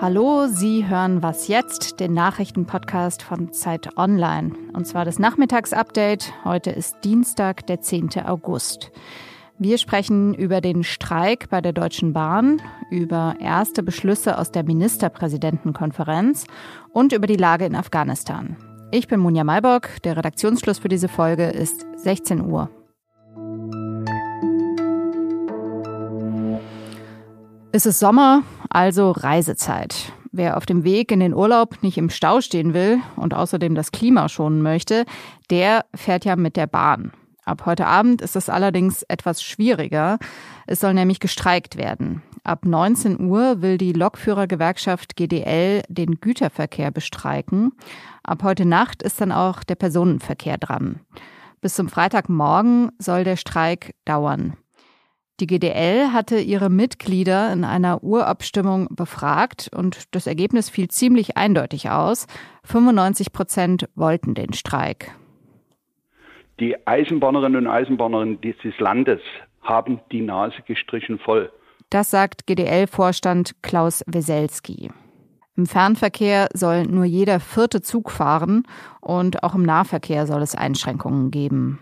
Hallo, Sie hören Was jetzt, den Nachrichtenpodcast von Zeit Online. Und zwar das Nachmittagsupdate. Heute ist Dienstag, der 10. August. Wir sprechen über den Streik bei der Deutschen Bahn, über erste Beschlüsse aus der Ministerpräsidentenkonferenz und über die Lage in Afghanistan. Ich bin Munja Malbock. Der Redaktionsschluss für diese Folge ist 16 Uhr. Es ist Sommer, also Reisezeit. Wer auf dem Weg in den Urlaub nicht im Stau stehen will und außerdem das Klima schonen möchte, der fährt ja mit der Bahn. Ab heute Abend ist es allerdings etwas schwieriger. Es soll nämlich gestreikt werden. Ab 19 Uhr will die Lokführergewerkschaft GDL den Güterverkehr bestreiken. Ab heute Nacht ist dann auch der Personenverkehr dran. Bis zum Freitagmorgen soll der Streik dauern. Die GDL hatte ihre Mitglieder in einer Urabstimmung befragt und das Ergebnis fiel ziemlich eindeutig aus. 95 Prozent wollten den Streik. Die Eisenbahnerinnen und Eisenbahner dieses Landes haben die Nase gestrichen voll. Das sagt GDL-Vorstand Klaus Weselski. Im Fernverkehr soll nur jeder vierte Zug fahren und auch im Nahverkehr soll es Einschränkungen geben.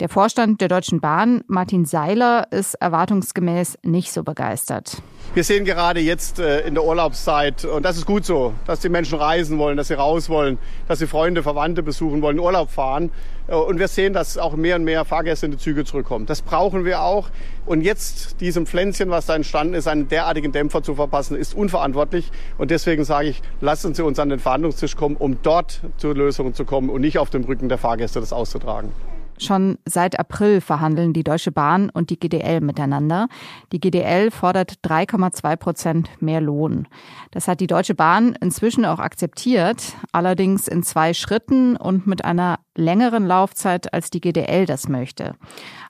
Der Vorstand der Deutschen Bahn, Martin Seiler, ist erwartungsgemäß nicht so begeistert. Wir sehen gerade jetzt äh, in der Urlaubszeit, und das ist gut so, dass die Menschen reisen wollen, dass sie raus wollen, dass sie Freunde, Verwandte besuchen wollen, Urlaub fahren. Äh, und wir sehen, dass auch mehr und mehr Fahrgäste in die Züge zurückkommen. Das brauchen wir auch. Und jetzt diesem Pflänzchen, was da entstanden ist, einen derartigen Dämpfer zu verpassen, ist unverantwortlich. Und deswegen sage ich, lassen Sie uns an den Verhandlungstisch kommen, um dort zu Lösungen zu kommen und nicht auf dem Rücken der Fahrgäste das auszutragen. Schon seit April verhandeln die Deutsche Bahn und die GDL miteinander. Die GDL fordert 3,2 Prozent mehr Lohn. Das hat die Deutsche Bahn inzwischen auch akzeptiert, allerdings in zwei Schritten und mit einer längeren Laufzeit, als die GDL das möchte.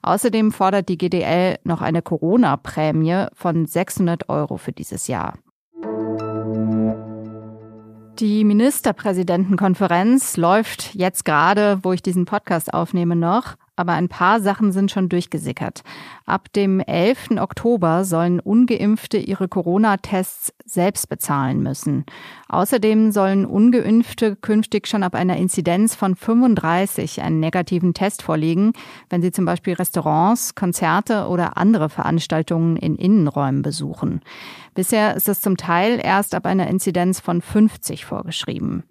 Außerdem fordert die GDL noch eine Corona-Prämie von 600 Euro für dieses Jahr. Die Ministerpräsidentenkonferenz läuft jetzt gerade, wo ich diesen Podcast aufnehme, noch aber ein paar Sachen sind schon durchgesickert. Ab dem 11. Oktober sollen ungeimpfte ihre Corona-Tests selbst bezahlen müssen. Außerdem sollen ungeimpfte künftig schon ab einer Inzidenz von 35 einen negativen Test vorlegen, wenn sie zum Beispiel Restaurants, Konzerte oder andere Veranstaltungen in Innenräumen besuchen. Bisher ist es zum Teil erst ab einer Inzidenz von 50 vorgeschrieben.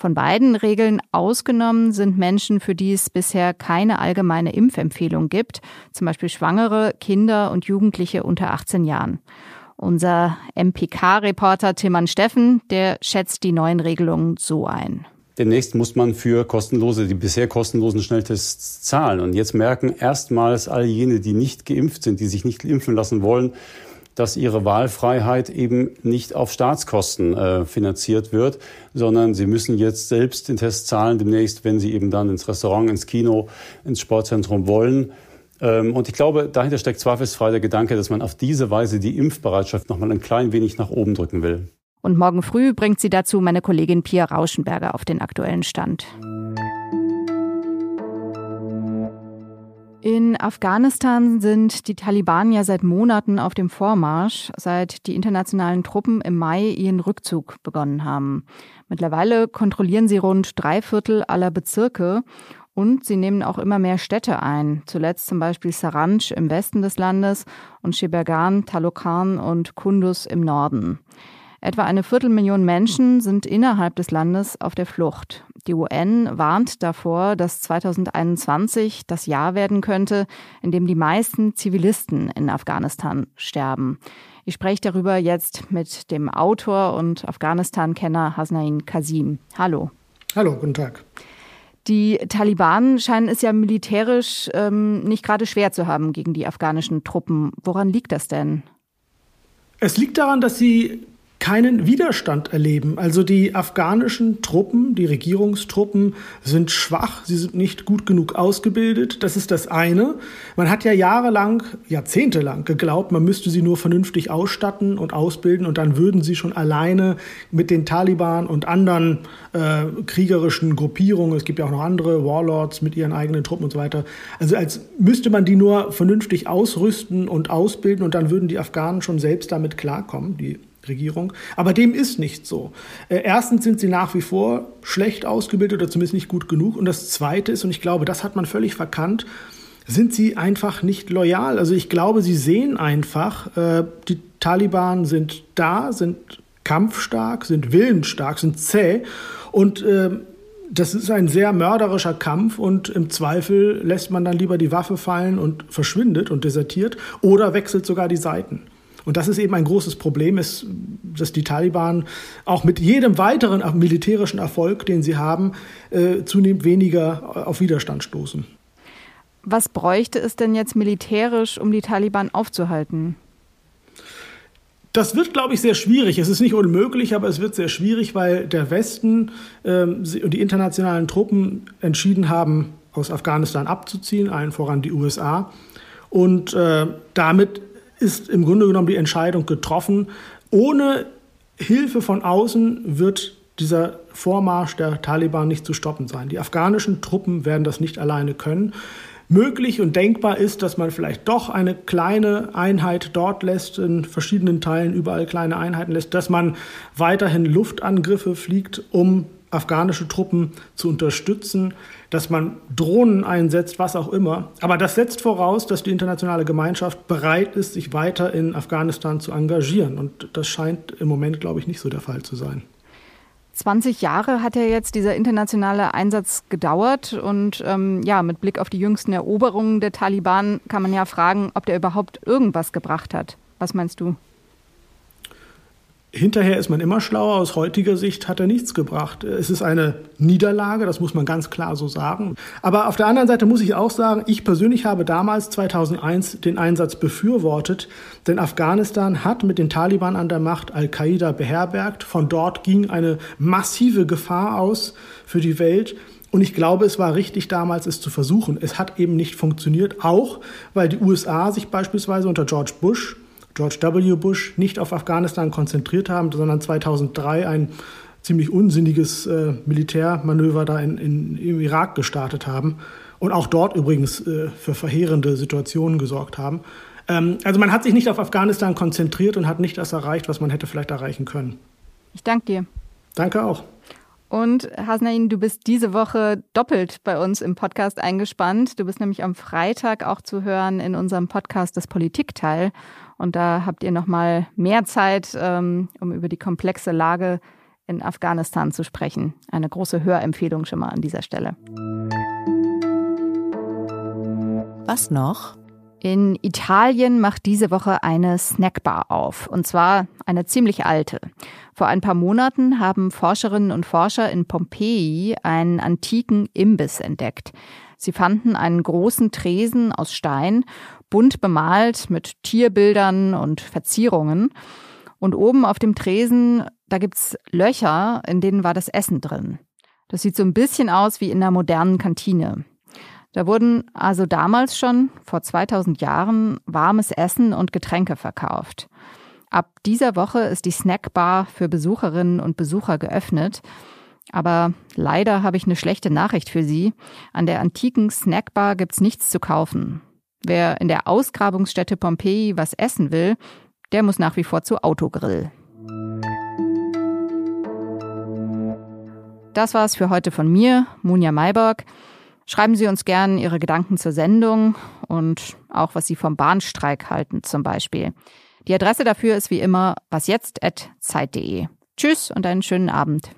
Von beiden Regeln ausgenommen sind Menschen, für die es bisher keine allgemeine Impfempfehlung gibt, zum Beispiel Schwangere, Kinder und Jugendliche unter 18 Jahren. Unser MPK-Reporter Timmann Steffen, der schätzt die neuen Regelungen so ein. Demnächst muss man für kostenlose, die bisher kostenlosen Schnelltests zahlen. Und jetzt merken erstmals all jene, die nicht geimpft sind, die sich nicht impfen lassen wollen, dass ihre Wahlfreiheit eben nicht auf Staatskosten äh, finanziert wird, sondern sie müssen jetzt selbst den Test zahlen demnächst, wenn sie eben dann ins Restaurant, ins Kino, ins Sportzentrum wollen. Ähm, und ich glaube, dahinter steckt zweifelsfrei der Gedanke, dass man auf diese Weise die Impfbereitschaft noch mal ein klein wenig nach oben drücken will. Und morgen früh bringt sie dazu meine Kollegin Pia Rauschenberger auf den aktuellen Stand. In Afghanistan sind die Taliban ja seit Monaten auf dem Vormarsch, seit die internationalen Truppen im Mai ihren Rückzug begonnen haben. Mittlerweile kontrollieren sie rund drei Viertel aller Bezirke und sie nehmen auch immer mehr Städte ein. Zuletzt zum Beispiel Saranj im Westen des Landes und Shebergan, Talokan und Kunduz im Norden. Etwa eine Viertelmillion Menschen sind innerhalb des Landes auf der Flucht. Die UN warnt davor, dass 2021 das Jahr werden könnte, in dem die meisten Zivilisten in Afghanistan sterben. Ich spreche darüber jetzt mit dem Autor und Afghanistan-Kenner Hasnain Kasim. Hallo. Hallo, guten Tag. Die Taliban scheinen es ja militärisch ähm, nicht gerade schwer zu haben gegen die afghanischen Truppen. Woran liegt das denn? Es liegt daran, dass sie keinen Widerstand erleben. Also die afghanischen Truppen, die Regierungstruppen sind schwach, sie sind nicht gut genug ausgebildet. Das ist das eine. Man hat ja jahrelang, jahrzehntelang geglaubt, man müsste sie nur vernünftig ausstatten und ausbilden und dann würden sie schon alleine mit den Taliban und anderen äh, kriegerischen Gruppierungen, es gibt ja auch noch andere Warlords mit ihren eigenen Truppen und so weiter, also als müsste man die nur vernünftig ausrüsten und ausbilden und dann würden die Afghanen schon selbst damit klarkommen, die Regierung. Aber dem ist nicht so. Äh, erstens sind sie nach wie vor schlecht ausgebildet oder zumindest nicht gut genug. Und das Zweite ist, und ich glaube, das hat man völlig verkannt, sind sie einfach nicht loyal. Also ich glaube, sie sehen einfach, äh, die Taliban sind da, sind kampfstark, sind willensstark, sind zäh und äh, das ist ein sehr mörderischer Kampf und im Zweifel lässt man dann lieber die Waffe fallen und verschwindet und desertiert oder wechselt sogar die Seiten. Und das ist eben ein großes Problem, ist, dass die Taliban auch mit jedem weiteren militärischen Erfolg, den sie haben, äh, zunehmend weniger auf Widerstand stoßen. Was bräuchte es denn jetzt militärisch, um die Taliban aufzuhalten? Das wird, glaube ich, sehr schwierig. Es ist nicht unmöglich, aber es wird sehr schwierig, weil der Westen ähm, und die internationalen Truppen entschieden haben, aus Afghanistan abzuziehen, allen voran die USA. Und äh, damit ist im Grunde genommen die Entscheidung getroffen. Ohne Hilfe von außen wird dieser Vormarsch der Taliban nicht zu stoppen sein. Die afghanischen Truppen werden das nicht alleine können. Möglich und denkbar ist, dass man vielleicht doch eine kleine Einheit dort lässt, in verschiedenen Teilen überall kleine Einheiten lässt, dass man weiterhin Luftangriffe fliegt, um afghanische Truppen zu unterstützen, dass man Drohnen einsetzt, was auch immer. Aber das setzt voraus, dass die internationale Gemeinschaft bereit ist, sich weiter in Afghanistan zu engagieren. Und das scheint im Moment, glaube ich, nicht so der Fall zu sein. 20 Jahre hat ja jetzt dieser internationale Einsatz gedauert und ähm, ja, mit Blick auf die jüngsten Eroberungen der Taliban kann man ja fragen, ob der überhaupt irgendwas gebracht hat. Was meinst du? Hinterher ist man immer schlauer. Aus heutiger Sicht hat er nichts gebracht. Es ist eine Niederlage, das muss man ganz klar so sagen. Aber auf der anderen Seite muss ich auch sagen, ich persönlich habe damals 2001 den Einsatz befürwortet, denn Afghanistan hat mit den Taliban an der Macht Al-Qaida beherbergt. Von dort ging eine massive Gefahr aus für die Welt. Und ich glaube, es war richtig damals, es zu versuchen. Es hat eben nicht funktioniert, auch weil die USA sich beispielsweise unter George Bush George W. Bush nicht auf Afghanistan konzentriert haben, sondern 2003 ein ziemlich unsinniges äh, Militärmanöver da in, in, im Irak gestartet haben und auch dort übrigens äh, für verheerende Situationen gesorgt haben. Ähm, also man hat sich nicht auf Afghanistan konzentriert und hat nicht das erreicht, was man hätte vielleicht erreichen können. Ich danke dir. Danke auch. Und Hasnain, du bist diese Woche doppelt bei uns im Podcast eingespannt. Du bist nämlich am Freitag auch zu hören in unserem Podcast Das Politikteil. Und da habt ihr nochmal mehr Zeit, ähm, um über die komplexe Lage in Afghanistan zu sprechen. Eine große Hörempfehlung schon mal an dieser Stelle. Was noch? In Italien macht diese Woche eine Snackbar auf, und zwar eine ziemlich alte. Vor ein paar Monaten haben Forscherinnen und Forscher in Pompeji einen antiken Imbiss entdeckt. Sie fanden einen großen Tresen aus Stein bunt bemalt mit Tierbildern und Verzierungen. Und oben auf dem Tresen, da gibt's Löcher, in denen war das Essen drin. Das sieht so ein bisschen aus wie in einer modernen Kantine. Da wurden also damals schon, vor 2000 Jahren, warmes Essen und Getränke verkauft. Ab dieser Woche ist die Snackbar für Besucherinnen und Besucher geöffnet. Aber leider habe ich eine schlechte Nachricht für Sie. An der antiken Snackbar gibt's nichts zu kaufen. Wer in der Ausgrabungsstätte Pompeji was essen will, der muss nach wie vor zu Autogrill. Das war's für heute von mir, Munja Mayborg. Schreiben Sie uns gern Ihre Gedanken zur Sendung und auch, was Sie vom Bahnstreik halten, zum Beispiel. Die Adresse dafür ist wie immer wasjetzt.zeit.de. Tschüss und einen schönen Abend.